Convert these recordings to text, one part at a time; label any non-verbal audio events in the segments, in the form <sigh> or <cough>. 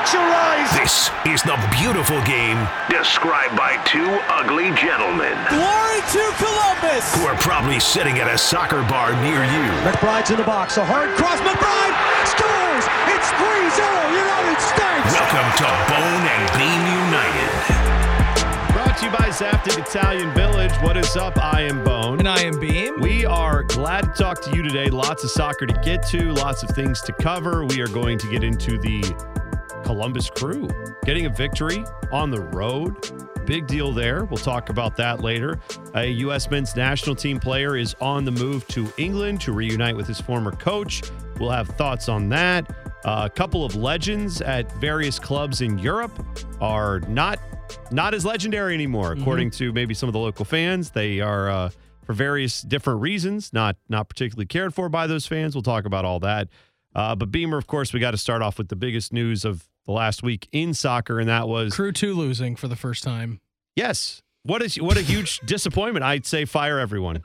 Watch your eyes. This is the beautiful game described by two ugly gentlemen Glory to Columbus. who are probably sitting at a soccer bar near you. McBride's in the box. A hard cross. McBride scores. It's 3-0 United States. Welcome to Bone and Beam United. Brought to you by Zaftig Italian Village. What is up? I am Bone. And I am Beam. We are glad to talk to you today. Lots of soccer to get to, lots of things to cover. We are going to get into the Columbus Crew getting a victory on the road. Big deal there. We'll talk about that later. A U.S. men's national team player is on the move to England to reunite with his former coach. We'll have thoughts on that. Uh, a couple of legends at various clubs in Europe are not not as legendary anymore, according to maybe some of the local fans. They are uh, for various different reasons not not particularly cared for by those fans. We'll talk about all that. Uh, but Beamer, of course, we got to start off with the biggest news of the last week in soccer, and that was Crew 2 losing for the first time. yes. What is what a huge <laughs> disappointment! I'd say fire everyone,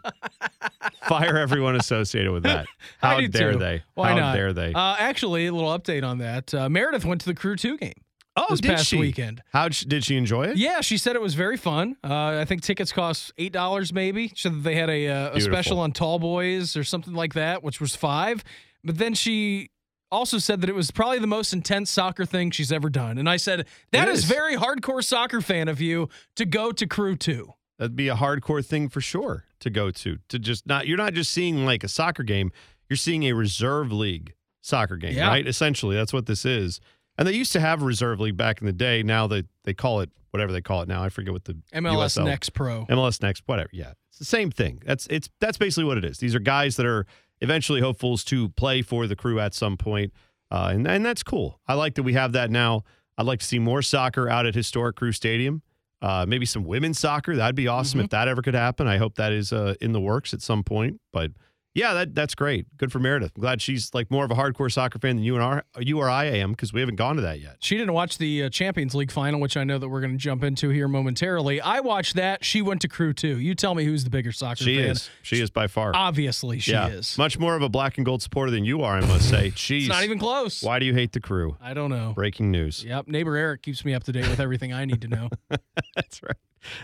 fire everyone associated with that. <laughs> How dare too. they? Why How not? dare they? Uh, actually, a little update on that. Uh, Meredith went to the Crew 2 game oh, this did past she? weekend. How did she enjoy it? Yeah, she said it was very fun. Uh, I think tickets cost eight dollars, maybe. That they had a, uh, a special on Tall Boys or something like that, which was five. But then she also said that it was probably the most intense soccer thing she's ever done. And I said that is is. very hardcore soccer fan of you to go to Crew Two. That'd be a hardcore thing for sure to go to. To just not you're not just seeing like a soccer game, you're seeing a reserve league soccer game, Yeah. right? Essentially, that's what this is. And they used to have reserve league back in the day. Now they they call it whatever they call it now. I forget what the MLS USL Next Pro. MLS Next, whatever. Yeah, it's the same thing. That's it's that's basically what it is. These are guys that are eventually hopefuls to play for the crew at some point, uh, and and that's cool. I like that we have that now. I'd like to see more soccer out at historic Crew Stadium. Uh, maybe some women's soccer. That'd be awesome if that ever could happen. I hope that is uh, in the works at some point. But yeah, that that's great. Good for Meredith. I'm glad she's like more of a hardcore soccer fan than you and our, you or I am because we haven't gone to that yet. She didn't watch the uh, Champions League final, which I know that we're going to jump into here momentarily. I watched that. She went to Crew too. You tell me who's the bigger soccer She fan. is. She is by far. Obviously, she yeah, is. much more of a black and gold supporter than you are. I must say. She's It's not even close. Why do you hate the crew? I don't know. Breaking news. Yep, neighbor Eric keeps me up to date with everything I need to know. <laughs> That's right.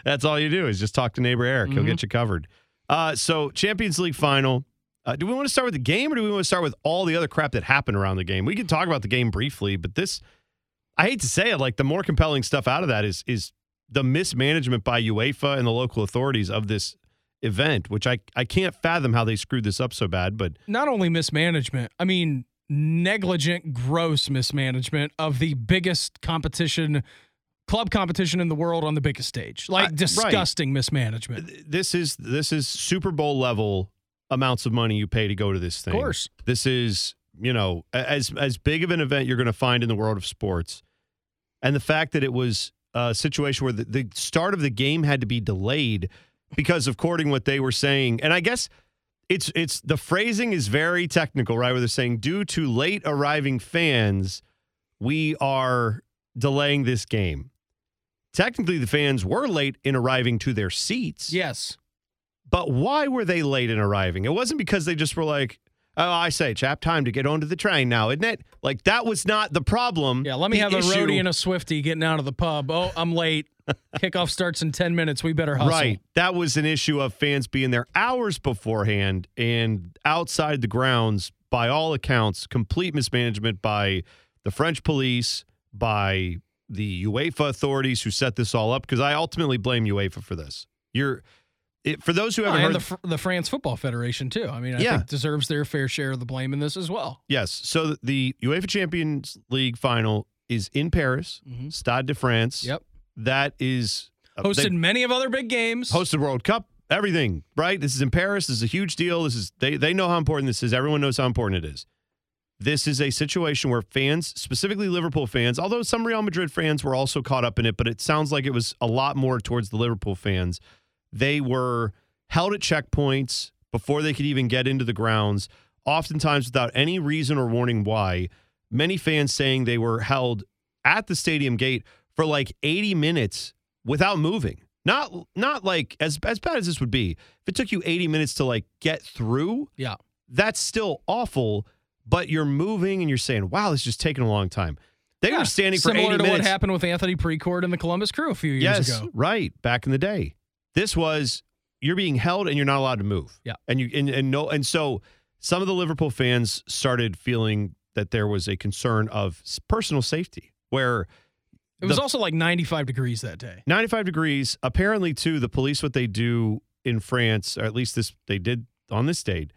That's all you do is just talk to neighbor Eric. He'll get you covered. Uh, so Champions League final. Uh, do we want to start with the game or do we want to start with all the other crap that happened around the game? We can talk about the game briefly, but this, I hate to say it, like the more compelling stuff out of that is is the mismanagement by UEFA and the local authorities of this event, which I I can't fathom how they screwed this up so bad. But Not only mismanagement, I mean negligent, gross mismanagement of the biggest competition, club competition in the world on the biggest stage. I- Like right. disgusting mismanagement. this is this is Super Bowl level amounts of money you pay to go to this thing. Of course. This is, you know, as as big of an event you're going to find in the world of sports. And the fact that it was a situation where the, the start of the game had to be delayed because according to what they were saying, and I guess it's it's the phrasing is very technical, right? Where they're saying due to late arriving fans, we are delaying this game. Technically, the fans were late in arriving to their seats. Yes. But why were they late in arriving? It wasn't because they just were like, oh, I say, chap, time to get onto the train now, isn't it? Like, that was not the problem. Yeah, let me The have a issue- roadie and a Swifty getting out of the pub. Oh, I'm late. <laughs> Kickoff starts in 10 minutes. We better hustle. Right. That was an issue of fans being there hours beforehand and outside the grounds, by all accounts, complete mismanagement by the French police, by the UEFA authorities who set this all up. Because I ultimately blame UEFA for this. You're, it, for those who Oh, haven't and heard, the, the France Football Federation, too. I mean, I Yeah. think deserves their fair share of the blame in this as well. Yes. So the UEFA Champions League final is in Paris, Mhm. Stade de France. Yep. That is uh, Hosted they many of other big games. hosted World Cup, everything, right? This is in Paris. This is a huge deal. This is they they know how important this is. Everyone knows how important it is. This is a situation where fans, specifically Liverpool fans, although some Real Madrid fans were also caught up in it, but it sounds like it was a lot more towards the Liverpool fans. They were held at checkpoints before they could even get into the grounds, oftentimes without any reason or warning why. Many fans saying they were held at the stadium gate for like 80 minutes without moving. Not not like as as bad as this would be. If it took you 80 minutes to like get through, Yeah. that's still awful, but you're moving and you're saying, "Wow, this is just taking a long time." They Yeah, were standing for 80 minutes. similar to what happened with Anthony Precourt and the Columbus Crew a few years yes, ago. right. Back in the day, this was you're being held and you're not allowed to move. Yeah. and you and, and no, and so some of the Liverpool fans started feeling that there was a concern of personal safety, where It was the- also like 95 degrees that day. 95 degrees. Apparently, too, the police what they do in France, or at least this they did on this date,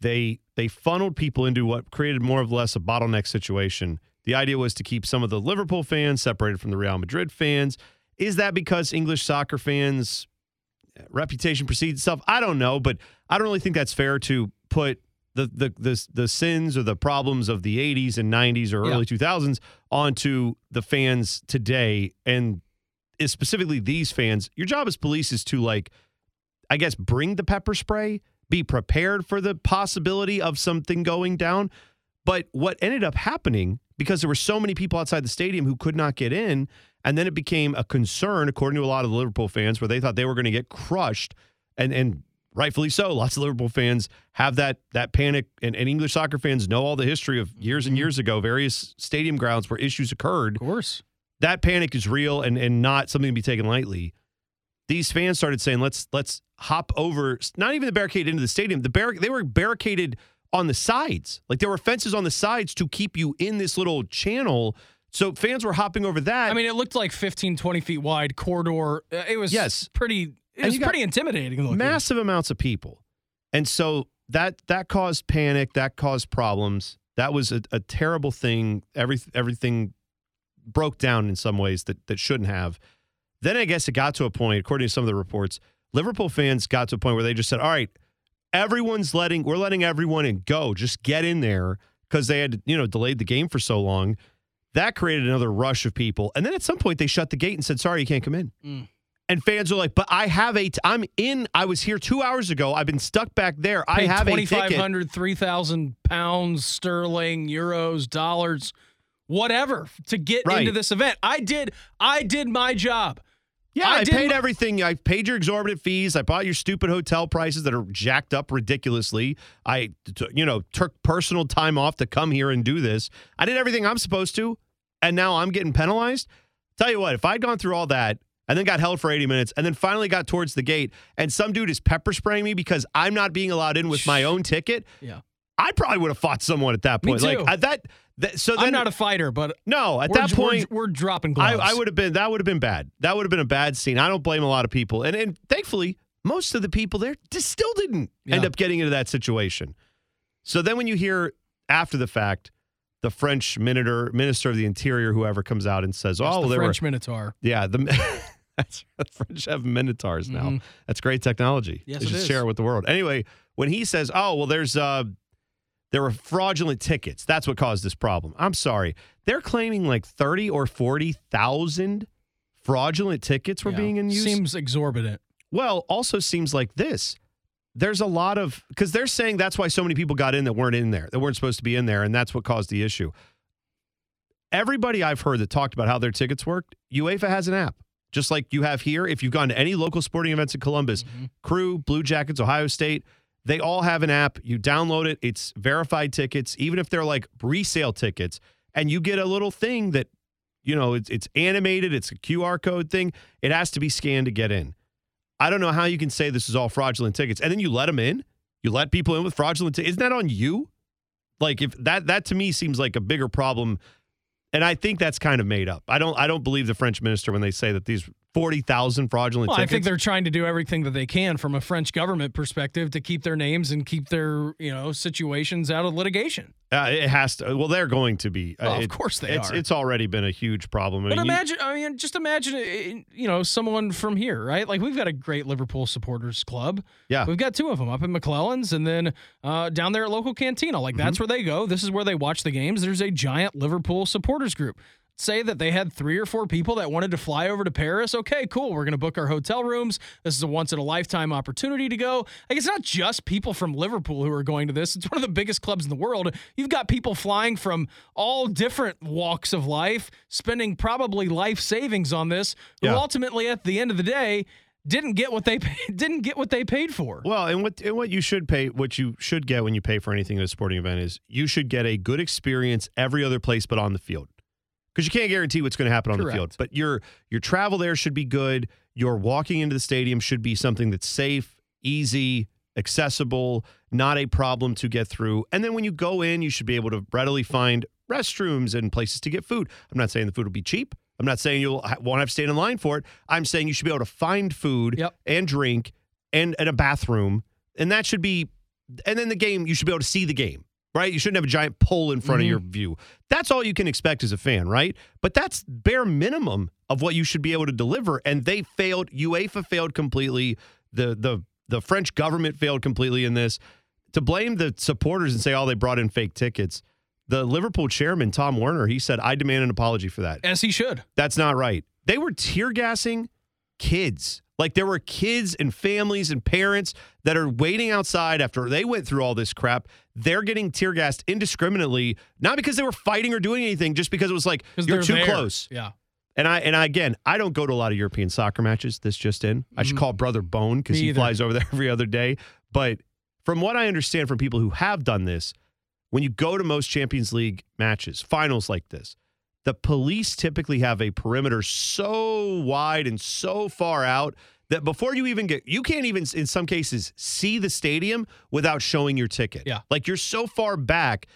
they they funneled people into what created more or less a bottleneck situation. The idea was to keep some of the Liverpool fans separated from the Real Madrid fans. Is that because English soccer fans reputation precedes itself? I don't know, but I don't really think that's fair to put the the the, the sins or the problems of the 80s and 90s or Yeah. early 2000s onto the fans today and is specifically these fans. Your job as police is to like I guess bring the pepper spray, be prepared for the possibility of something going down. But what ended up happening because there were so many people outside the stadium who could not get in, and then it became a concern, according to a lot of the Liverpool fans, where they thought they were going to get crushed, and and rightfully so. Lots of Liverpool fans have that that panic, and, and English soccer fans know all the history of years and mm-hmm. years ago, various stadium grounds where issues occurred Of course. that panic is real and and not something to be taken lightly. These fans started saying, "Let's let's hop over." Not even the barricade into the stadium. The barric they were barricaded on the sides. Like there were fences on the sides to keep you in this little channel. So fans were hopping over that. I mean, it looked like 15, 20 feet wide corridor. Uh, It was Yes. pretty. It And was pretty intimidating looking. massive amounts of people, and so that that caused panic. That caused problems. That was a, a terrible thing. Every everything broke down in some ways that that shouldn't have. Then I guess it got to a point, according to some of the reports, Liverpool fans got to a point where they just said, "All right, everyone's letting we're letting everyone in go. Just get in there because they had you know delayed the game for so long." That created another rush of people, and then at some point they shut the gate and said, "Sorry, you can't come in." Mm. And fans are like, "But I have a. T- I'm in. I was here two hours ago. I've been stuck back there. I Paid have a ticket." 2,500, 3,000 pounds, sterling, euros, dollars, whatever to get Right. into this event. I did. I did my job. Yeah, I I, paid my- everything. I paid your exorbitant fees. I bought your stupid hotel prices that are jacked up ridiculously. I, you know, took personal time off to come here and do this. I did everything I'm supposed to, and now I'm getting penalized. Tell you what, if I'd gone through all that and then got held for 80 minutes and then finally got towards the gate and some dude is pepper spraying me because I'm not being allowed in with my own ticket, Yeah. I probably would have fought someone at that point. Like. I, that, that. So then, I'm not a fighter, but no. At we're, that we're- point, we're, dropping I, gloves. I would have been that would have been bad. That would have been a bad scene. I don't blame a lot of people, and and thankfully most of the people there just still didn't end up getting into that situation. So then when you hear after the fact, the French minister minister of the Interior, whoever comes out and says, "Oh, the there French were Minotaur. yeah the." <laughs> That's the French have minotaurs now. Mhm. That's great technology. Yes, they should share it with the world. Anyway, when he says, "Oh, well, there's uh, there were fraudulent tickets. That's what caused this problem." I'm sorry. They're claiming like thirty or forty thousand fraudulent tickets were Yeah. being in use. Seems exorbitant. well, also seems like this. There's a lot of because they're saying that's why so many people got in that weren't in there, that weren't supposed to be in there, and that's what caused the issue. Everybody I've heard that talked about how their tickets worked, UEFA has an app, just like you have here. If you've gone to any local sporting events in Columbus, mm-hmm. Crew, Blue Jackets, Ohio State, they all have an app. You download it, it's verified tickets, even if they're like resale tickets, and you get a little thing that, you know, it's, it's animated, it's a QR code thing. It has to be scanned to get in. I don't know how you can say this is all fraudulent tickets, and then you let them in. You let people in with fraudulent tickets. Isn't that on you? Like if that that to me seems like a bigger problem, and I think that's kind of made up. I don't I don't believe the French minister when they say that these forty thousand fraudulent Well, I think they're trying to do everything that they can from a French government perspective to keep their names and keep their you know situations out of litigation. Uh, it has to. Well, they're going to be. Uh, of it- course they it's, are. It's already been a huge problem. I But mean, you- imagine, I mean, just imagine, uh, you know, someone from here, right? Like we've got a great Liverpool supporters club. Yeah. we've got two of them up in McClellan's, and then uh, down there at local cantina. Like that's Mm-hmm. where they go. This is where they watch the games. There's a giant Liverpool supporters group. Say that they had three or four people that wanted to fly over to Paris. Okay, cool. We're going to book our hotel rooms. This is a once in a lifetime opportunity to go. Like it's not just people from Liverpool who are going to this. It's one of the biggest clubs in the world. You've got people flying from all different walks of life, spending probably life savings on this, who ultimately at the end of the day didn't get what they <laughs> paid, didn't get what they paid for. Well, and what and what you should pay, what you should get when you pay for anything at a sporting event is you should get a good experience every other place but on the field. Because you can't guarantee what's going to happen on the field. But your your travel there should be good. Your walking into the stadium should be something that's safe, easy, accessible, not a problem to get through. And then when you go in, you should be able to readily find restrooms and places to get food. I'm not saying the food will be cheap. I'm not saying you'll won't have to stand in line for it. I'm saying you should be able to find food Yep. and drink and, and a bathroom. And that should be, and then the game, you should be able to see the game, right? You shouldn't have a giant pole in front of Mhm. your view. That's all you can expect as a fan, right? But that's bare minimum of what you should be able to deliver. And they failed. UEFA failed completely. The the the French government failed completely in this. To blame the supporters and say, oh, they brought in fake tickets. The Liverpool chairman, Tom Werner, he said, I demand an apology for that. As he should. That's not right. They were tear gassing kids. Like there were kids and families and parents that are waiting outside after they went through all this crap. They're getting tear gassed indiscriminately, not because they were fighting or doing anything, just because it was like you're too there. close. Yeah. And I and I again, I don't go to a lot of European soccer matches. This just in. I should Mhm. call brother Bone because he either. flies over there <laughs> every other day. But from what I understand from people who have done this, when you go to most Champions League matches, finals like this, the police typically have a perimeter so wide and so far out that before you even get, you can't even in some cases see the stadium without showing your ticket. Yeah. like you're so far back.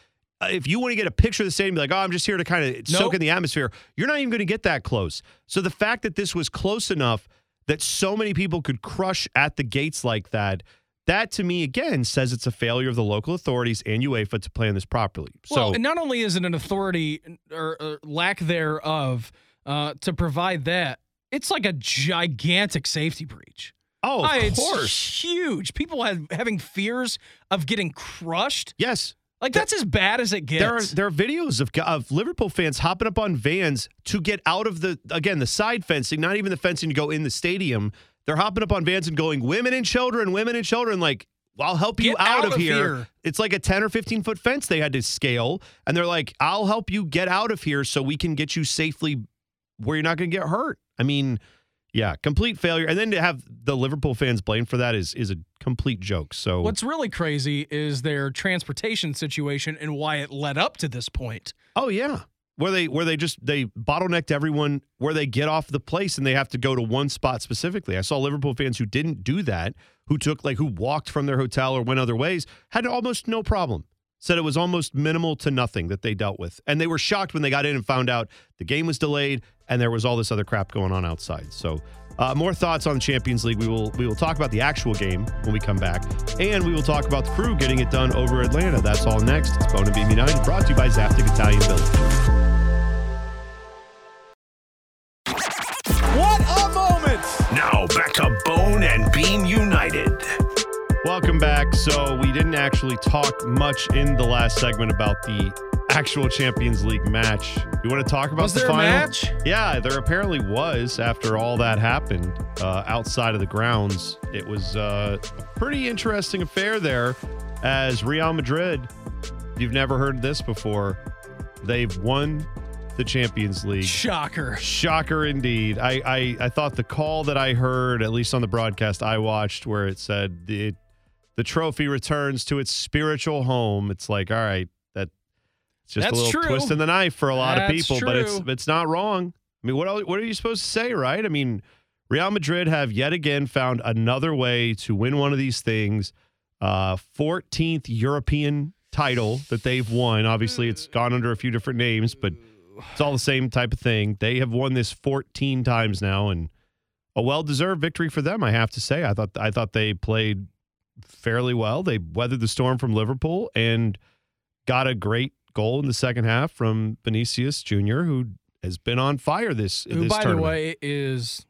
uh, If you want to get a picture of the stadium, be like, oh, I'm just here to kind of soak in the atmosphere. You're not even going to get that close. So the fact that this was close enough that so many people could crush at the gates like that, that to me again says it's a failure of the local authorities and UEFA to plan this properly. Well, so and not only is it an authority or, or lack thereof uh, to provide that, it's like a gigantic safety breach. oh, of Ah, it's course, huge. People have having fears of getting crushed. yes. Like that's as bad as it gets. There are there are videos of of Liverpool fans hopping up on vans to get out of the again the side fencing, not even the fencing to go in the stadium. They're hopping up on vans and going, "Women and children, women and children." Like, I'll help you out, out of, of here. here. It's like a ten or fifteen foot fence they had to scale, and they're like, "I'll help you get out of here so we can get you safely where you're not going to get hurt." I mean, yeah, complete failure. And then to have the Liverpool fans blamed for that is is a complete joke. So What's really crazy is their transportation situation and why it led up to this point. Oh yeah. Where they where they just they bottlenecked everyone where they get off the place and they have to go to one spot specifically. I saw Liverpool fans who didn't do that, who took like who walked from their hotel or went other ways, had almost no problem. Said it was almost minimal to nothing that they dealt with. And they were shocked when they got in and found out the game was delayed and there was all this other crap going on outside. So uh, more thoughts on the Champions League. We will we will talk about the actual game when we come back, and we will talk about the crew getting it done over Atlanta. That's all next. It's Bone and Beam United, brought to you by Zaftig Italian Village. Bone Beam United. Welcome back. So we didn't actually talk much in the last segment about the actual Champions League match. You want to talk about Was the there a final? match? Yeah, there apparently was after all that happened uh, outside of the grounds. It was uh, a pretty interesting affair there as Real Madrid, you've never heard this before, they've won the Champions League. Shocker. Shocker indeed. I, I I thought the call that I heard, at least on the broadcast I watched, where it said the the trophy returns to its spiritual home. It's like, all right, that it's just That's a little true. twist in the knife for a lot of That's people, but it's it's not wrong. I mean, what else, what are you supposed to say, right? I mean, Real Madrid have yet again found another way to win one of these things. Uh, 14th European title that they've won. Obviously, it's gone under a few different names, but it's all the same type of thing. They have won this 14 times now, and a well-deserved victory for them. I have to say. I thought I thought they played fairly well. They weathered the storm from Liverpool and got a great goal in the second half from Vinicius Jr., who has been on fire this. Who, this by the way, is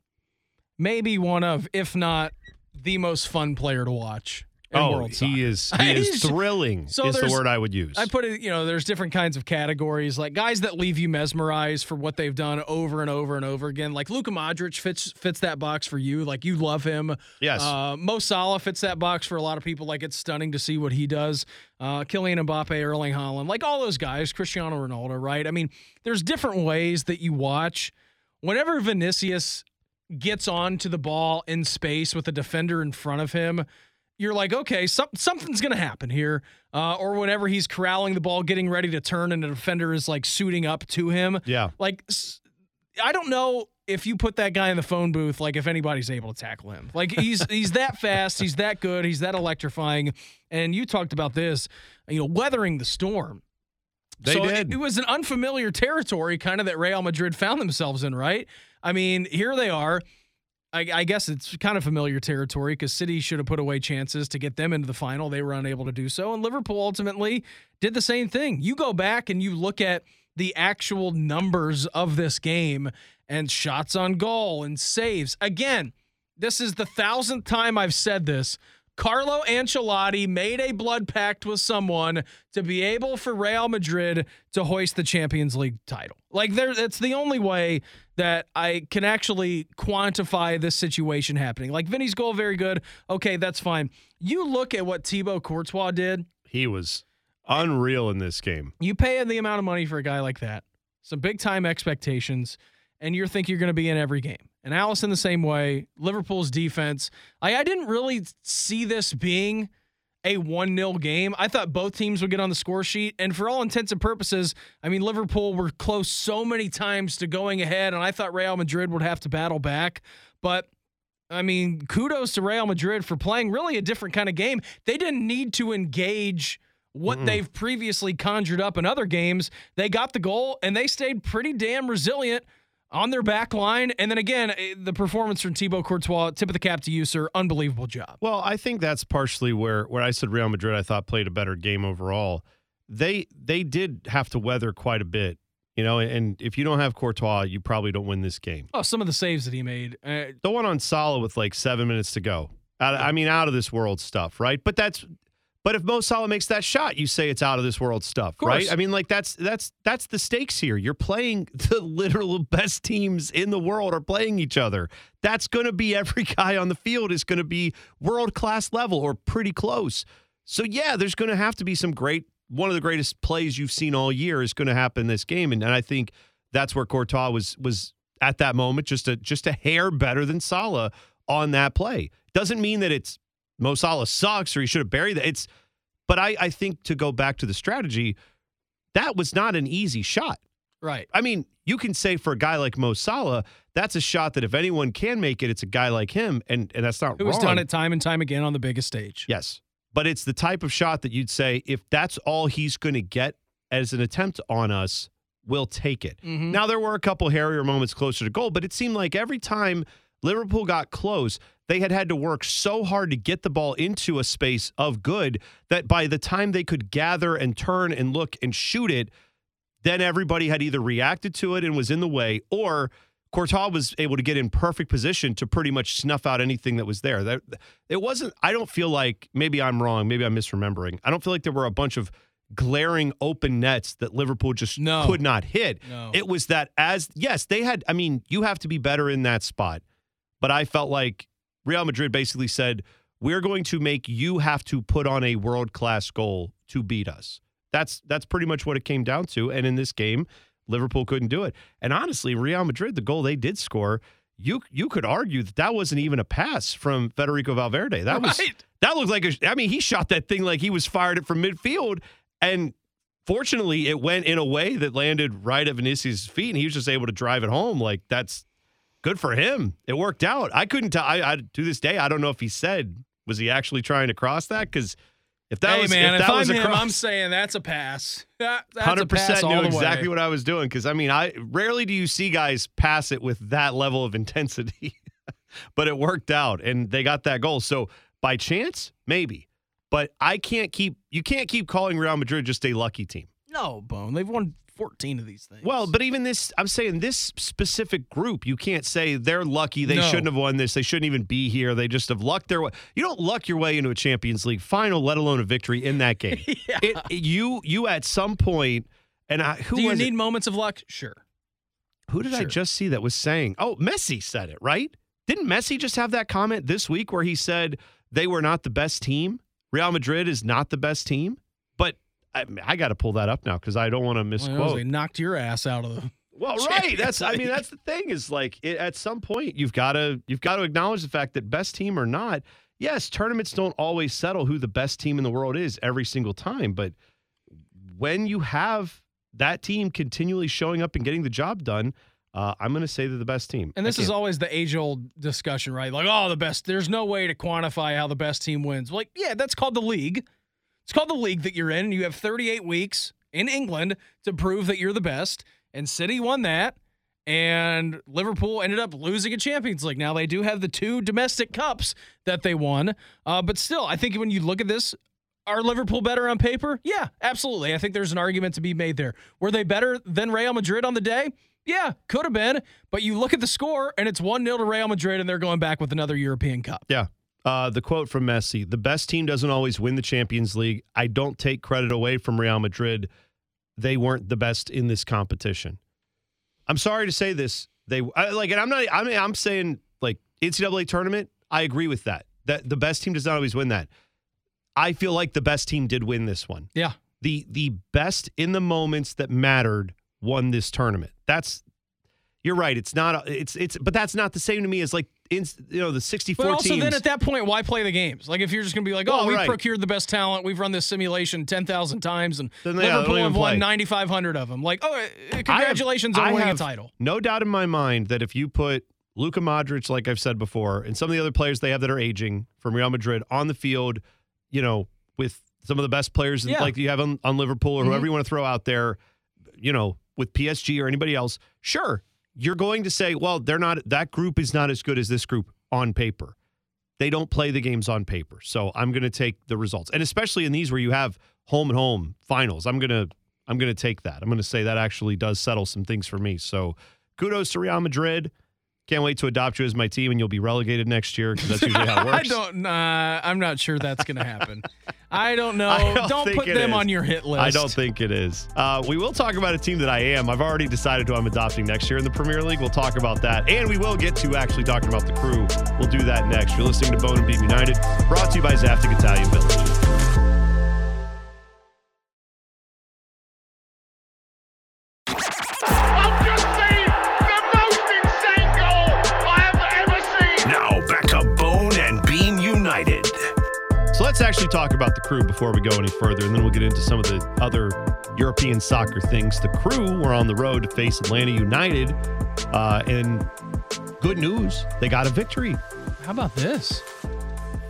maybe one of, if not the most fun player to watch oh, world soccer. he is he <laughs> is thrilling. so is the word I would use. I put it, you know, there's different kinds of categories, like guys that leave you mesmerized for what they've done over and over and over again. Like Luka Modric fits fits that box for you. Like you love him. yes, Uh, Mo Salah fits that box for a lot of people. Like it's stunning to see what he does. Uh, Kylian Mbappe, Erling Haaland, like all those guys, Cristiano Ronaldo, right? I mean, there's different ways that you watch. Whenever Vinicius gets onto the ball in space with a defender in front of him, you're like, okay, some, something's going to happen here. Uh, or whenever he's corralling the ball, getting ready to turn, and the defender is like suiting up to him. Yeah. Like, I don't know if you put that guy in the phone booth, like if anybody's able to tackle him. Like he's <laughs> he's that fast, he's that good, he's that electrifying. And you talked about this, you know, weathering the storm. They so did. It, it was an unfamiliar territory, kind of that Real Madrid found themselves in, right? I mean, here they are. I, I guess it's kind of familiar territory because City should have put away chances to get them into the final. They were unable to do so. And Liverpool ultimately did the same thing. You go back and you look at the actual numbers of this game and shots on goal and saves. Again, this is the thousandth time I've said this. Carlo Ancelotti made a blood pact with someone to be able for Real Madrid to hoist the Champions League title. Like there it's the only way that I can actually quantify this situation happening. Like Vinny's goal very good. Okay, that's fine. You look at what Thibaut Courtois did. He was unreal in this game. You pay the amount of money for a guy like that. Some big time expectations and you think you're going to be in every game. And Alisson the same way. Liverpool's defense. I, I didn't really see this being a 1 0 game. I thought both teams would get on the score sheet. And for all intents and purposes, I mean, Liverpool were close so many times to going ahead. And I thought Real Madrid would have to battle back. But I mean, kudos to Real Madrid for playing really a different kind of game. They didn't need to engage what they've previously conjured up in other games. They got the goal and they stayed pretty damn resilient on their back line. And then again, eh, the performance from Thibaut Courtois, tip of the cap to you, sir. Unbelievable job. Well, I think that's partially where where I said Real Madrid I thought played a better game overall. They they did have to weather quite a bit, you know, and if you don't have Courtois, you probably don't win this game. Oh, some of the saves that he made. Uh, The one on Salah with like seven minutes to go. Out, I mean, out of this world stuff, right? But that's but if Mo Salah makes that shot, you say it's out of this world stuff, right? I mean, like that's that's that's the stakes here. You're playing <laughs> the literal best teams in the world are playing each other. That's going to be <laughs> every guy on the field is going to be world class level or pretty close. So yeah, there's going to have to be some great. One of the greatest plays you've seen all year is going to happen this game, and, and I think that's where Courtois was was at that moment just a just a hair better than Salah on that play. Doesn't mean that it's Mo Salah sucks or he should have buried that. It's but I, I think to go back to the strategy, that was not an easy shot. right. I mean, you can say for a guy like Mo Salah, that's a shot that if anyone can make it, it's a guy like him, and and that's not Who has wrong. done it time and time again on the biggest stage. Yes. But it's the type of shot that you'd say, if that's all he's going to get as an attempt on us, we'll take it. Mhm. Now, there were a couple hairier moments closer to goal, but it seemed like every time Liverpool got close, they had had to work so hard to get the ball into a space of good that by the time they could gather and turn and look and shoot it, then everybody had either reacted to it and was in the way, or Courtois was able to get in perfect position to pretty much snuff out anything that was there. That it wasn't. I don't feel like maybe I'm wrong. Maybe I'm misremembering. I don't feel like there were a bunch of glaring open nets that Liverpool just No. could not hit. No. It was that as yes, they had. I mean, you have to be better in that spot, but I felt like Real Madrid basically said, "We're going to make you have to put on a world class goal to beat us." That's that's pretty much what it came down to. And in this game, Liverpool couldn't do it. And honestly, Real Madrid, the goal they did score, you you could argue that that wasn't even a pass from Federico Valverde. That was Right. that looked like a. I mean, he shot that thing like he was fired it from midfield, and fortunately, it went in a way that landed right at Vinicius' feet, and he was just able to drive it home. Like that's good for him. It worked out. I couldn't tell. I, I to this day, I don't know if he said was he actually trying to cross that because. If that hey was, man, if if, that I'm was a him, cross, I'm saying that's a pass. <laughs> Hundred percent knew exactly way. what I was doing because I mean, I rarely do you see guys pass it with that level of <laughs> intensity, but it worked out and they got that goal. So by chance, maybe, but I can't keep you can't keep calling Real Madrid just a lucky team. No, Bone. They've won 14 of these things. Well, but even this, I'm saying this specific group, you can't say they're lucky. They No. shouldn't have won this. They shouldn't even be here. They just have lucked their way. You don't luck your way into a Champions League final, let alone a victory in that game. <laughs> It, you, you at some point, and I, who Do you was it? need moments of luck? Sure. Who did I Sure. just see that was saying? Oh, Messi said it, right? Didn't Messi just have that comment this week where he said they were not the best team? Real Madrid is not the best team? I, I got to pull that up now because I don't want to Well, misquote. they knocked your ass out of the. <laughs> Well, <laughs> right. That's I mean that's the thing is like it, at some point you've got to you've got to acknowledge the fact that best team or not, yes, tournaments don't always settle who the best team in the world is every single time, but when you have that team continually showing up and getting the job done, uh, I'm going to say they're the best team. And this is always the age old discussion, right? Like, oh, the best. There's no way to quantify how the best team wins. Like, yeah, that's called the league. It's called the league that you're in. You have 38 weeks in England to prove that you're the best. And City won that. And Liverpool ended up losing a Champions League. Now they do have the two domestic cups that they won. Uh, but still, I think when you look at this, are Liverpool better on paper? Yeah, absolutely. I think there's an argument to be made there. Were they better than Real Madrid on the day? Yeah, could have been. But you look at the score and it's 1 0 to Real Madrid and they're going back with another European Cup. Yeah. Uh, the quote from Messi The best team doesn't always win the Champions League. I don't take credit away from Real Madrid. They weren't the best in this competition. I'm sorry to say this. They I, like, and I'm not, I mean, I'm saying like NCAA tournament, I agree with that. That the best team does not always win that. I feel like the best team did win this one. Yeah. The the best in the moments that mattered won this tournament. That's you're right. It's not it's it's but that's not the same to me as like in you know the 64 But also, teams. then at that point, why play the games? Like, if you're just going to be like, oh, Well, we right. procured the best talent, we've run this simulation 10,000 times, and Then they- Liverpool don't have won 9,500 of them. Like, oh, uh, have- congratulations I on winning a title. No doubt in my mind that if you put Luka Modric, like I've said before, and some of the other players they have that are aging from Real Madrid on the field, you know, with some of the best players Yeah. like you have on, on Liverpool or Mhm. whoever you want to throw out there, you know, with PSG or anybody else, sure, you're going to say, well, they're not that group is not as good as this group on paper. They don't play the games on paper. So I'm going to take the results. And especially in these where you have home and home finals, I'm going to I'm going to take that. I'm going to say that actually does settle some things for me. So kudos to Real Madrid. Can't wait to adopt you as my team and you'll be relegated next year because that's usually how it <laughs> works. I don't. Nah, I'm not sure that's going to happen. I don't <laughs> know. I don't think put them is. on your hit list. I don't think it is. Uh, we will talk about a team that I am. I've already decided who I'm adopting next year in the Premier League. We'll talk about that. And we will get to actually talking about the crew. We'll do that next. You're listening to Bone and Beam United, brought to you by Zaftig Italian Village. Talk about the crew before we go any further, and then we'll get into some of the other European soccer things. The crew were on the road to face Atlanta United, uh, and good news, they got a victory. How about this?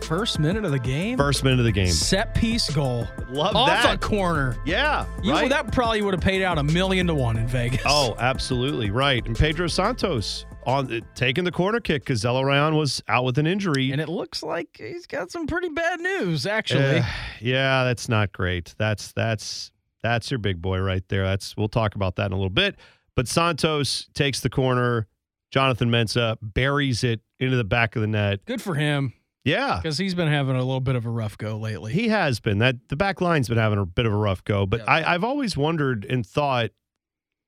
First minute of the game, First minute of the game. set piece goal. Love off that. a corner. Yeah, You, right. That probably would have paid out a million to one in Vegas. Oh, absolutely right. And Pedro Santos on uh, taking the corner kick because Zelarayan was out with an injury. and it looks like he's got some pretty bad news, actually. Eh, yeah, that's not great. That's that's that's your big boy right there. That's we'll talk about that in a little bit. But Santos takes the corner. Jonathan Mensah buries it into the back of the net. Good for him Yeah. because he's been having a little bit of a rough go lately. He has been that the back line's been having a bit of a rough go, but Yeah. I, I've always wondered and thought,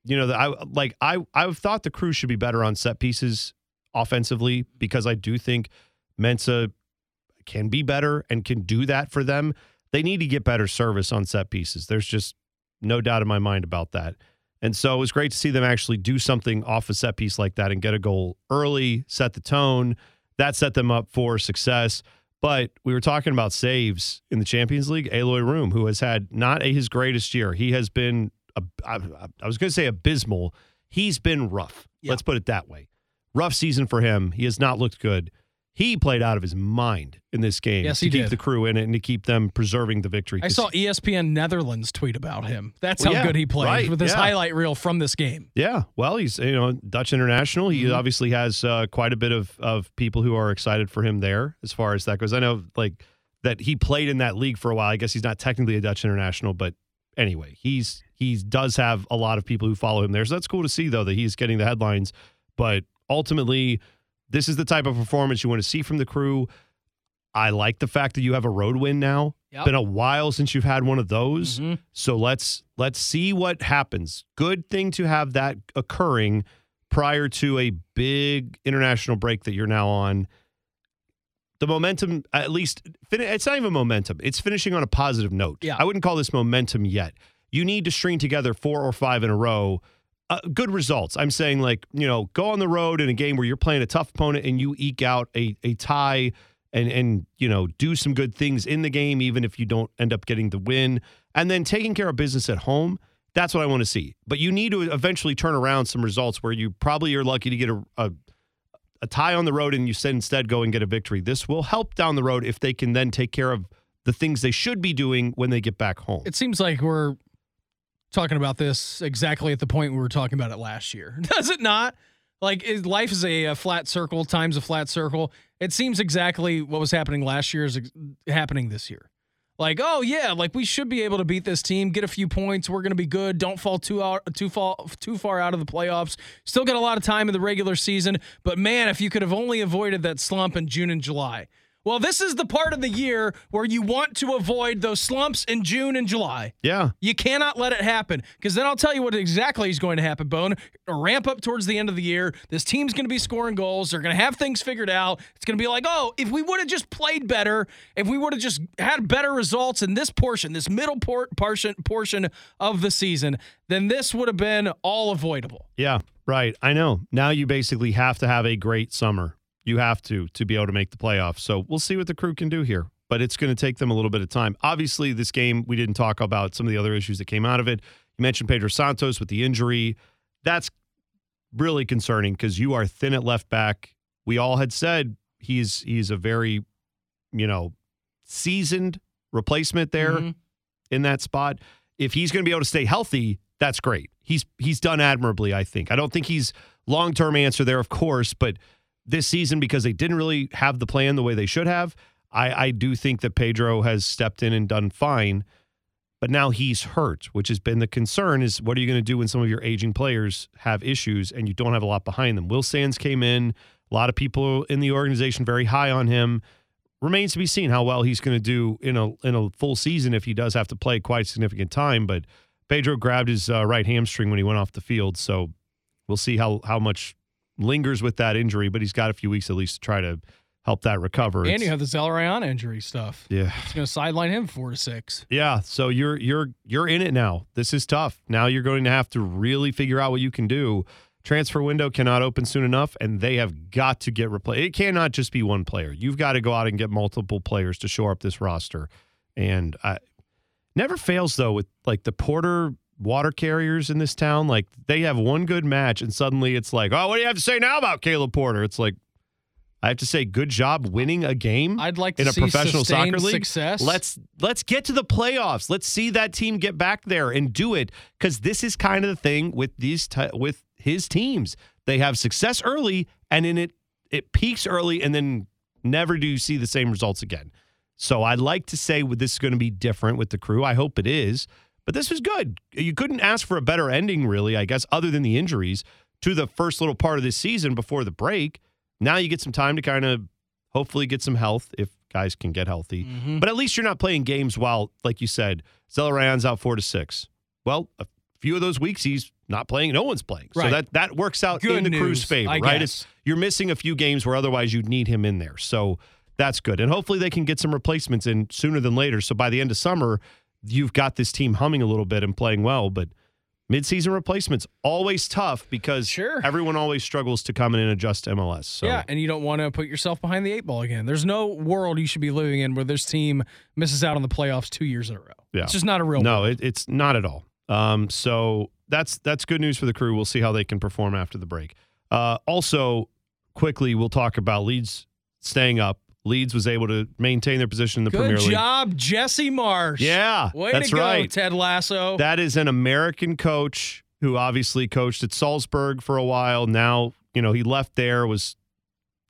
you know, I like I I've thought the crew should be better on set pieces offensively because I do think Mensah can be better and can do that for them. They need to get better service on set pieces. There's just no doubt in my mind about that. And so it was great to see them actually do something off a set piece like that and get a goal early, set the tone. That set them up for success. But we were talking about saves in the Champions League. Eloy Room, who has had not a, his greatest year, he has been, I, I was going to say abysmal. He's been rough. Yeah. Let's put it that way. Rough season for him. He has not looked good. He played out of his mind in this game Yes, to he keep did. the crew in it and to keep them preserving the victory. I saw ESPN Netherlands tweet about him. That's Well, how yeah, good he played right, with his yeah. highlight reel from this game. Yeah, well, he's you know Dutch international. He Mhm. obviously has uh, quite a bit of of people who are excited for him there as far as that goes. I know like that he played in that league for a while. I guess he's not technically a Dutch international, but anyway, he's he does have a lot of people who follow him there. So that's cool to see though that he's getting the headlines. But ultimately, this is the type of performance you want to see from the crew. I like the fact that you have a road win now. Yep. Been a while since you've had one of those. Mhm. So let's let's see what happens. Good thing to have that occurring prior to a big international break that you're now on. The momentum, at least, fin- it's not even momentum. It's finishing on a positive note. Yeah. I wouldn't call this momentum yet. You need to string together four or five in a row. Uh, good results. I'm saying, like, you know, go on the road in a game where you're playing a tough opponent and you eke out a, a tie and and you know do some good things in the game, even if you don't end up getting the win, and then taking care of business at home. That's what I want to see. But you need to eventually turn around some results where you probably are lucky to get a, a a tie on the road and you said instead go and get a victory. This will help down the road if they can then take care of the things they should be doing when they get back home. It seems like we're talking about this exactly at the point we were talking about it last year. <laughs> Does it not? Like is, life is a, a flat circle times a flat circle. It seems exactly what was happening last year is ex- happening this year. Like, oh yeah, like we should be able to beat this team, get a few points. We're to be good. Don't fall too out, too fall too far out of the playoffs. Still got a lot of time in the regular season, but man, if you could have only avoided that slump in June and July. Well, this is the part of the year where you want to avoid those slumps in June and July. yeah. You cannot let it happen because then I'll tell you what exactly is going to happen, Bone. A ramp up towards the end of the year. This team's going to be scoring goals. They're going to have things figured out. It's going to be like, oh, if we would have just played better, if we would have just had better results in this portion, this middle por- portion portion of the season, then this would have been all avoidable. Yeah, right. I know. Now you basically have to have a great summer. You have to to be able to make the playoffs. So we'll see what the crew can do here. But it's going to take them a little bit of time. Obviously, this game we didn't talk about some of the other issues that came out of it. You mentioned Pedro Santos with the injury. That's really concerning because you are thin at left back. We all had said he's he's a very, you know, seasoned replacement there Mhm. in that spot. If he's going to be able to stay healthy, that's great. He's he's done admirably, I think. I don't think he's long term answer there, of course, but this season because they didn't really have the plan the way they should have, I, I do think that Pedro has stepped in and done fine. But now he's hurt, which has been the concern. Is what are you going to do when some of your aging players have issues and you don't have a lot behind them? Will Sands came in. A lot of people in the organization very high on him remains to be seen how well he's going to do in a in a full season if he does have to play quite significant time. But Pedro grabbed his uh, right hamstring when he went off the field, so we'll see how how much lingers with that injury. But he's got a few weeks at least to try to help that recover. And It's- you have the Zelarayan injury stuff. yeah, It's going to sideline him four to six. yeah. So you're you're you're in it now. This is tough. Now you're going to have to really figure out what you can do. Transfer window cannot open soon enough, and they have got to get replaced. It cannot just be one player. You've got to go out and get multiple players to shore up this roster. And I never fails though with like the Porter water carriers in this town. Like they have one good match, and suddenly it's like, oh, what do you have to say now about Caleb Porter? It's like I have to say, good job winning a game I'd like to in a see professional sustained soccer league. success. Let's let's get to the playoffs. Let's see that team get back there and do it because this is kind of the thing with these t- with his teams. They have success early, and in it it peaks early, and then never do you see the same results again. So I'd like to say this is going to be different with the crew. I hope it is, but this was good. You couldn't ask for a better ending, really. I guess, other than the injuries to the first little part of this season before the break. Now you get some time to kind of hopefully get some health if guys can get healthy. Mhm. But at least you're not playing games while, like you said, Zelarayan's out four to six. Well, a few of those weeks he's not playing. No one's playing. So that that works out Good in the crew's favor, I right? guess. It's, you're missing a few games where otherwise you'd need him in there. So that's good. And hopefully they can get some replacements in sooner than later. So by the end of summer, you've got this team humming a little bit and playing well. But midseason replacements always tough because Sure. everyone always struggles to come in and adjust to MLS. So Yeah, and you don't want to put yourself behind the eight ball again. There's no world you should be living in where this team misses out on the playoffs two years in a row. Yeah. It's just not a real No, world. it, it's not at all. Um, so that's that's good news for the crew. We'll see how they can perform after the break. Uh, also, quickly, we'll talk about Leeds staying up. Leeds was able to maintain their position in the Premier League. Good job, Jesse Marsh. Yeah, Way that's to go, right. Ted Lasso. That is an American coach who obviously coached at Salzburg for a while. Now, you know, he left there, was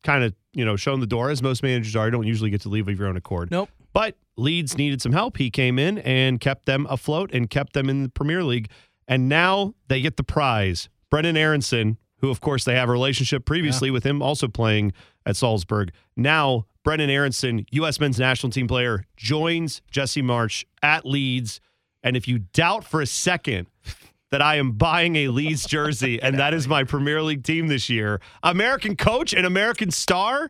kind of, you know, shown the door as most managers are. You don't usually get to leave of your own accord. nope. But Leeds needed some help. He came in and kept them afloat and kept them in the Premier League. And now they get the prize. Brenden Aaronson, who, of course, they have a relationship previously with him also playing at Salzburg. Now, Brenden Aaronson, U.S. men's national team player, joins Jesse Marsh at Leeds. And if you doubt for a second that I am buying a Leeds jersey and that is my Premier League team this year, American coach and American star,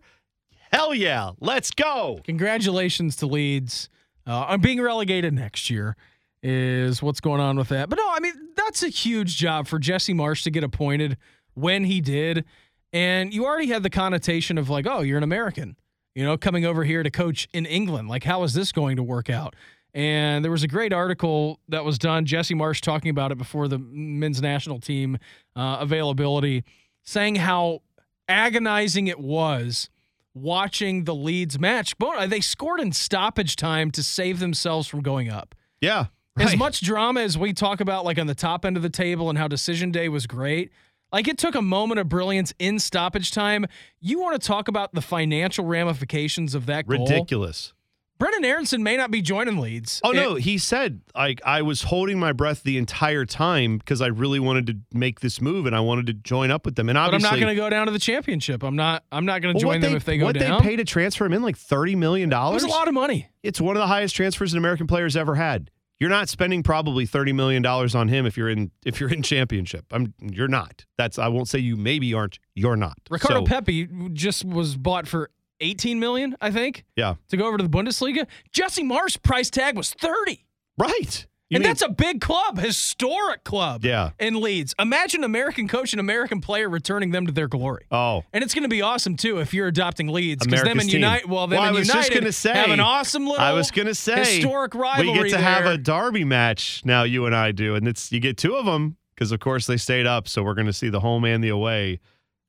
hell yeah, let's go. Congratulations to Leeds uh, on being relegated next year. Is what's going on with that? But no, I mean that's a huge job for Jesse Marsh to get appointed when he did, and you already had the connotation of like, oh, you're an American. You know, coming over here to coach in England. Like, how is this going to work out? And there was a great article that was done. Jesse Marsh talking about it before the men's national team uh, availability, saying how agonizing it was watching the Leeds match. But they scored in stoppage time to save themselves from going up. Yeah. As much drama as we talk about, like on the top end of the table, and how decision day was great, like it took a moment of brilliance in stoppage time. You want to talk about the financial ramifications of that goal? ridiculous. Brenden Aaronson may not be joining Leeds. Oh It- no, he said like I was holding my breath the entire time because I really wanted to make this move and I wanted to join up with them. And but I'm not going to go down to the championship. I'm not. I'm not going to Well, join what them if they go down. what they pay to transfer him in like thirty million dollars. was a lot of money. It's one of the highest transfers an American player's ever had. You're not spending probably thirty million dollars on him if you're in if you're in championship. I'm you're not. That's I won't say you maybe aren't. You're not. Ricardo So, Pepi just was bought for 18 million, I think, Yeah. to go over to the Bundesliga. Jesse Marsh price tag was 30. Right. You and mean- that's a big club, historic club. Yeah. In Leeds. Imagine American coach and American player returning them to their glory. oh. And it's going to be awesome too if you're adopting Leeds because them and. United. Well, them Well, I and was United just gonna say, have an awesome little. I was gonna say historic rivalry. We get to have a derby match now. You and I do, and it's you get two of them because of course they stayed up. So we're going to see the home and the away.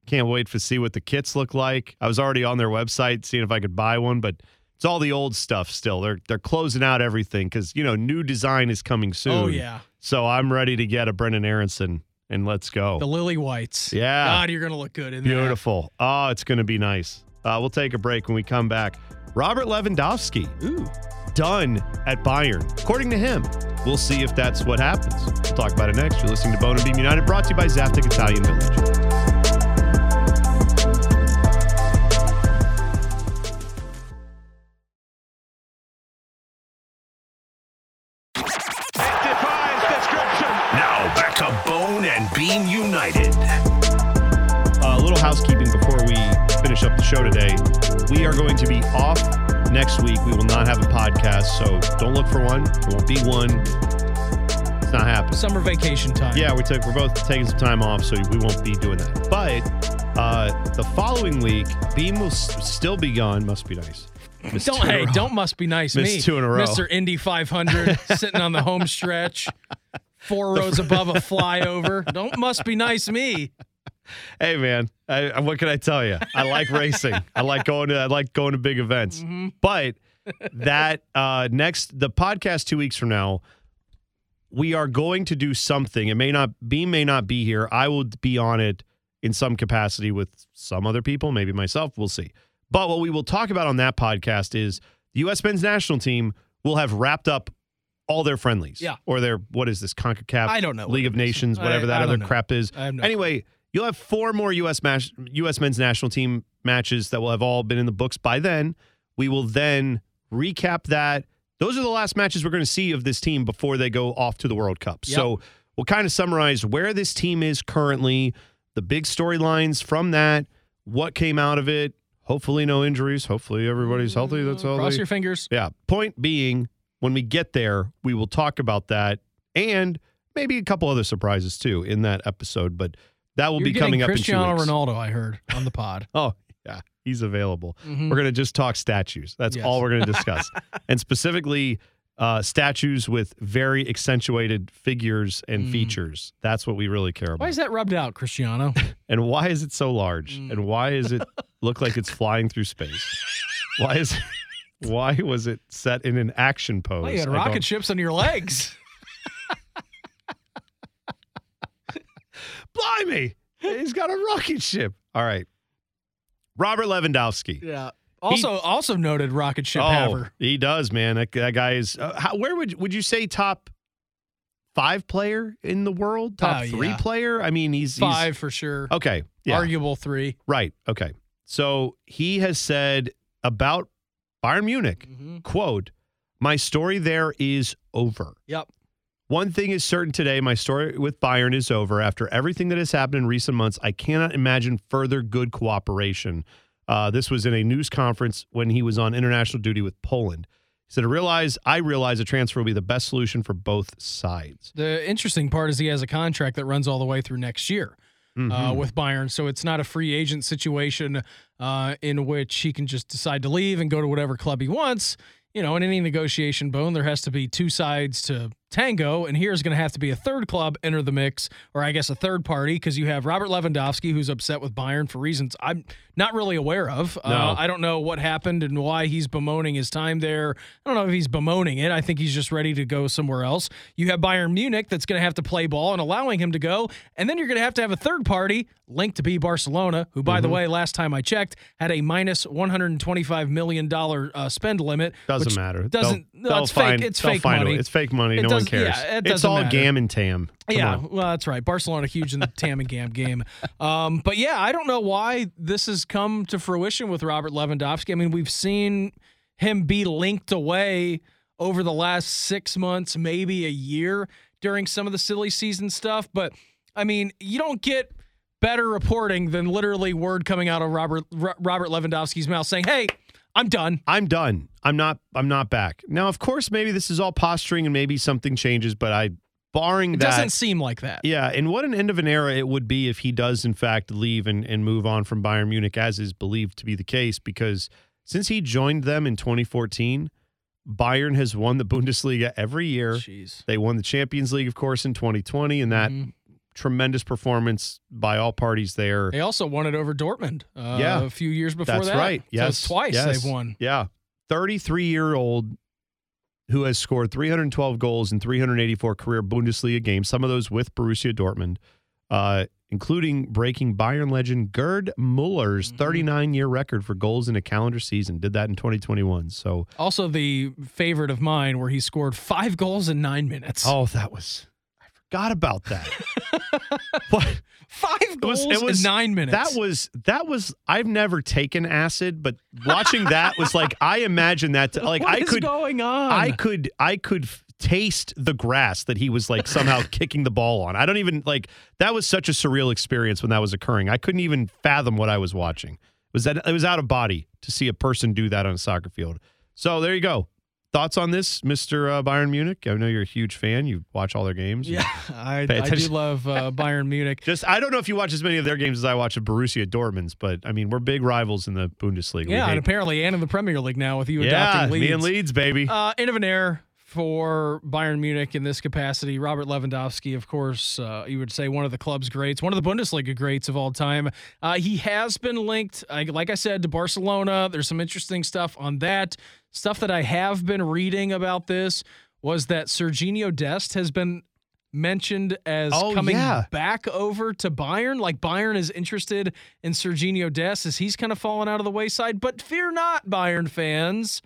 Can't wait to see what the kits look like. I was already on their website seeing if I could buy one, but it's all the old stuff still. They're they're closing out everything because you know new design is coming soon. Oh yeah, So I'm ready to get a Brenden Aaronson and let's go. the lily whites. Yeah. God, you're going to look good in that. Beautiful. Oh, it's going to be nice. Uh, we'll take a break when we come back. Robert Lewandowski Ooh. done at Bayern, according to him. We'll see if that's what happens. We'll talk about it next. You're listening to Bone and Beam United, brought to you by Zaftig Italian Village. Beam United. A little housekeeping before we finish up the show today. We are going to be off next week. We will not have a podcast, so don't look for one. There won't be one. It's not happening. Summer vacation time. Yeah, we took we're both taking some time off, so we won't be doing that. But uh, the following week, Beam will s- still be gone. Must be nice. <laughs> Missed Don't two in a hey, don't must be nice Missed me. two in a row. Mr. Indy 500 sitting on the home stretch, four rows above a <laughs> flyover. Don't must be nice me. Hey man, I, what can I tell you? I like racing. I like going to I like going to big events. But that uh, next the podcast two weeks from now, we are going to do something. It may not be may not be here. I will be on it in some capacity with some other people, maybe myself. We'll see. But what we will talk about on that podcast is the U.S. men's national team will have wrapped up all their friendlies. Yeah. Or their what is this CONCACAF? I don't know League of. Nations, whatever I that don't other know. crap is. I have no anyway, you'll have four more U.S. Mas- U.S. men's national team matches that will have all been in the books by then. We will then recap that. Those are the last matches we're going to see of this team before they go off to the World Cup. Yep. So we'll kind of summarize where this team is currently, the big storylines from that, what came out of it. Hopefully, no injuries. Hopefully, everybody's healthy. That's all. Cross they- your fingers. yeah. Point being, when we get there, we will talk about that and maybe a couple other surprises too in that episode. But that will You're be coming up Cristiano in two weeks. Ronaldo, I heard on the pod. <laughs> Oh, yeah. He's available. Mhm. We're going to just talk statues. That's Yes. all we're going <laughs> to discuss. and specifically, uh, statues with very accentuated figures and Mm. features. That's what we really care about. Why is that rubbed out, Cristiano? <laughs> and why is it so large? Mm. And why is it look like it's flying through space? Why is why was it set in an action pose? Well, you had I don't- rocket ships on your legs. <laughs> Blimey. He's got a rocket ship. All right. Robert Lewandowski. yeah. Also, also noted rocket ship oh, haver. he does, man. That, that guy is. Uh, how, where would would you say top five player in the world? Top Oh, three yeah. player? I mean, he's he's- Five for sure. okay, yeah, Arguable three. right. Okay, so he has said about Bayern Munich, Mhm. quote, "My story there is over." Yep. One thing is certain today my story with Bayern is over. After everything that has happened in recent months, I cannot imagine further good cooperation. Uh, this was in a news conference when he was on international duty with Poland. He said, I realize, I realize a transfer will be the best solution for both sides. The interesting part is he has a contract that runs all the way through next year. Uh, Mhm. with Bayern. So it's not a free agent situation uh, in which he can just decide to leave and go to whatever club he wants. You know, in any negotiation bone, there has to be two sides to tango, and here's going to have to be a third club enter the mix, or I guess a third party, because you have Robert Lewandowski, who's upset with Bayern for reasons I'm not really aware of. No. Uh, I don't know what happened and why he's bemoaning his time there. I don't know if he's bemoaning it. I think he's just ready to go somewhere else. You have Bayern Munich that's going to have to play ball and allowing him to go, and then you're going to have to have a third party linked to be Barcelona, who, by the way, last time I checked, had a minus 125 million dollar uh, spend limit. Doesn't matter. Doesn't. They'll- no, they'll it's find- fake. It's fake money. it. It's fake money. It no one cares. yeah, it it's all matter. gam and tam. Come yeah, on. well, that's right. Barcelona huge in the Tam and Gam game. Um, but yeah, I don't know why this has come to fruition with Robert Lewandowski. I mean, we've seen him be linked away over the last six months, maybe a year during some of the silly season stuff. But I mean, you don't get better reporting than literally word coming out of Robert Ro- Robert Lewandowski's mouth saying, "Hey, I'm done." I'm done. I'm not. I'm not back. Now, of course, maybe this is all posturing and maybe something changes, but I, barring It that, doesn't seem like that. Yeah, and what an end of an era it would be if he does in fact leave and, and move on from Bayern Munich, as is believed to be the case, because since he joined them in 2014, Bayern has won the Bundesliga every year. Jeez. They won the Champions League, of course, in 2020, and that Mhm. Tremendous performance by all parties there. They also won it over Dortmund. Uh, Yeah. a few years before That's that. right. Yes, it's twice yes. they've won. Yeah. 33 year old who has scored 312 goals in 384 career Bundesliga games, some of those with Borussia Dortmund, uh, including breaking Bayern legend Gerd Muller's Mm-hmm. 39 year record for goals in a calendar season. Did that in 2021. So, Also, the favorite of mine, where he scored five goals in nine minutes. oh, that was, forgot about that. <laughs> what? Five It was- goals it was- in nine minutes. That was that was I've never taken acid, but watching that was like I imagine that to, <laughs> like What I could going on? I could I could taste the grass that he was like somehow <laughs> kicking the ball on. I don't even like that was such a surreal experience when that was occurring. I couldn't even fathom what I was watching. It was that it was out of body to see a person do that on a soccer field. So there you go. Thoughts on this, Mister uh, Bayern Munich? I know you're a huge fan. You watch all their games. Yeah, <laughs> I, I do love uh, <laughs> Bayern Munich. Just I don't know if you watch as many of their games as I watch of Borussia Dortmund's, but I mean we're big rivals in the Bundesliga. Yeah, and apparently, and in the Premier League now with you yeah, adopting Leeds. me and Leeds, baby. Uh, end of an era for Bayern Munich in this capacity. Robert Lewandowski, of course, uh, you would say one of the club's greats, one of the Bundesliga greats of all time. Uh, he has been linked, like I said, to Barcelona. There's some interesting stuff on that. Stuff that I have been reading about this was that Serginho Dest has been mentioned as Oh, coming yeah. back over to Bayern. Like Bayern is interested in Serginho Dest as he's kind of fallen out of the wayside. But fear not, Bayern fans.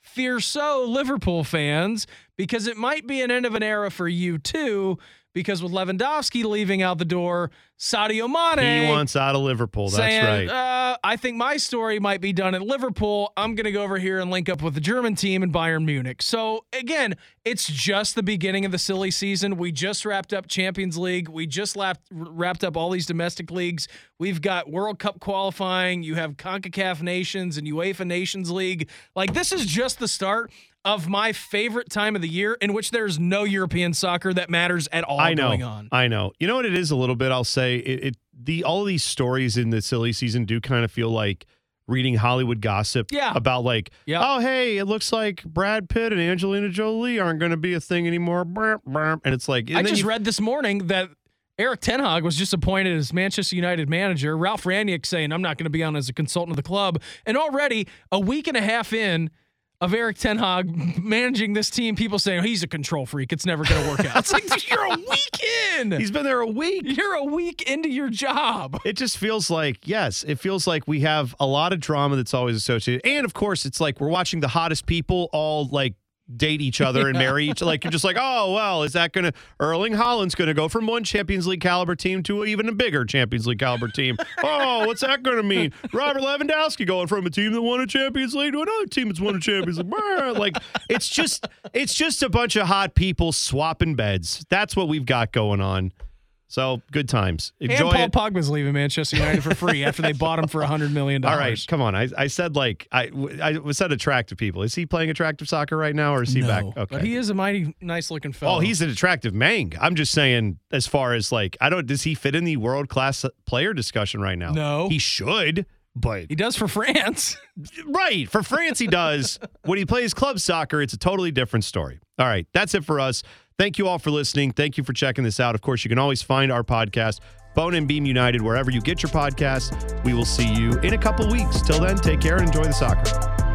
Fear so, Liverpool fans, because it might be an end of an era for you too. Because with Lewandowski leaving out the door, Sadio Mane he wants out of Liverpool. That's saying, right. Uh, I think my story might be done at Liverpool. I'm going to go over here and link up with the German team in Bayern Munich. So, again, it's just the beginning of the silly season. We just wrapped up Champions League. We just lapped, wrapped up all these domestic leagues. We've got World Cup qualifying. You have CONCACAF Nations and UEFA Nations League. Like, this is just the start of my favorite time of the year in which there's no European soccer that matters at all I know. going on. I know. You know what it is a little bit. I'll say it, it. The all of these stories in the silly season do kind of feel like reading Hollywood gossip. Yeah. About like, Yeah. oh hey, it looks like Brad Pitt and Angelina Jolie aren't going to be a thing anymore. And it's like, and I just you- read this morning that Erik ten Hag was just appointed as Manchester United manager. Ralf Rangnick saying, I'm not going to be on as a consultant of the club. And already a week and a half in of Erik ten Hag managing this team, people saying, he's a control freak. It's never going to work out. It's like, <laughs> you're a week in. He's been there a week. You're a week into your job. It just feels like, yes, it feels like we have a lot of drama that's always associated. And of course, it's like we're watching the hottest people all like date each other and marry each like you're just like, oh well, is that gonna Erling Haaland's gonna go from one Champions League caliber team to even a bigger Champions League caliber team? <laughs> oh, what's that gonna mean? Robert Lewandowski going from a team that won a Champions League to another team that's won a Champions League. Like it's just it's just a bunch of hot people swapping beds. That's what we've got going on. So good times. And Enjoy Paul it. Pogba's leaving Manchester United for free after they bought him for $100 million. <laughs> All right, come on. I, I said like I I said attractive people. Is he playing attractive soccer right now, or is he no, back? Okay. But he is a mighty nice looking fellow. Oh, he's an attractive mang. I'm just saying, as far as like, I don't. Does he fit in the world class player discussion right now? No. he should. But He does for France. <laughs> right for France, he does. when he plays club soccer, it's a totally different story. All right, that's it for us. Thank you all for listening. Thank you for checking this out. Of course, you can always find our podcast, Bone and Beam United, wherever you get your podcasts. We will see you in a couple weeks. Till then, take care and enjoy the soccer.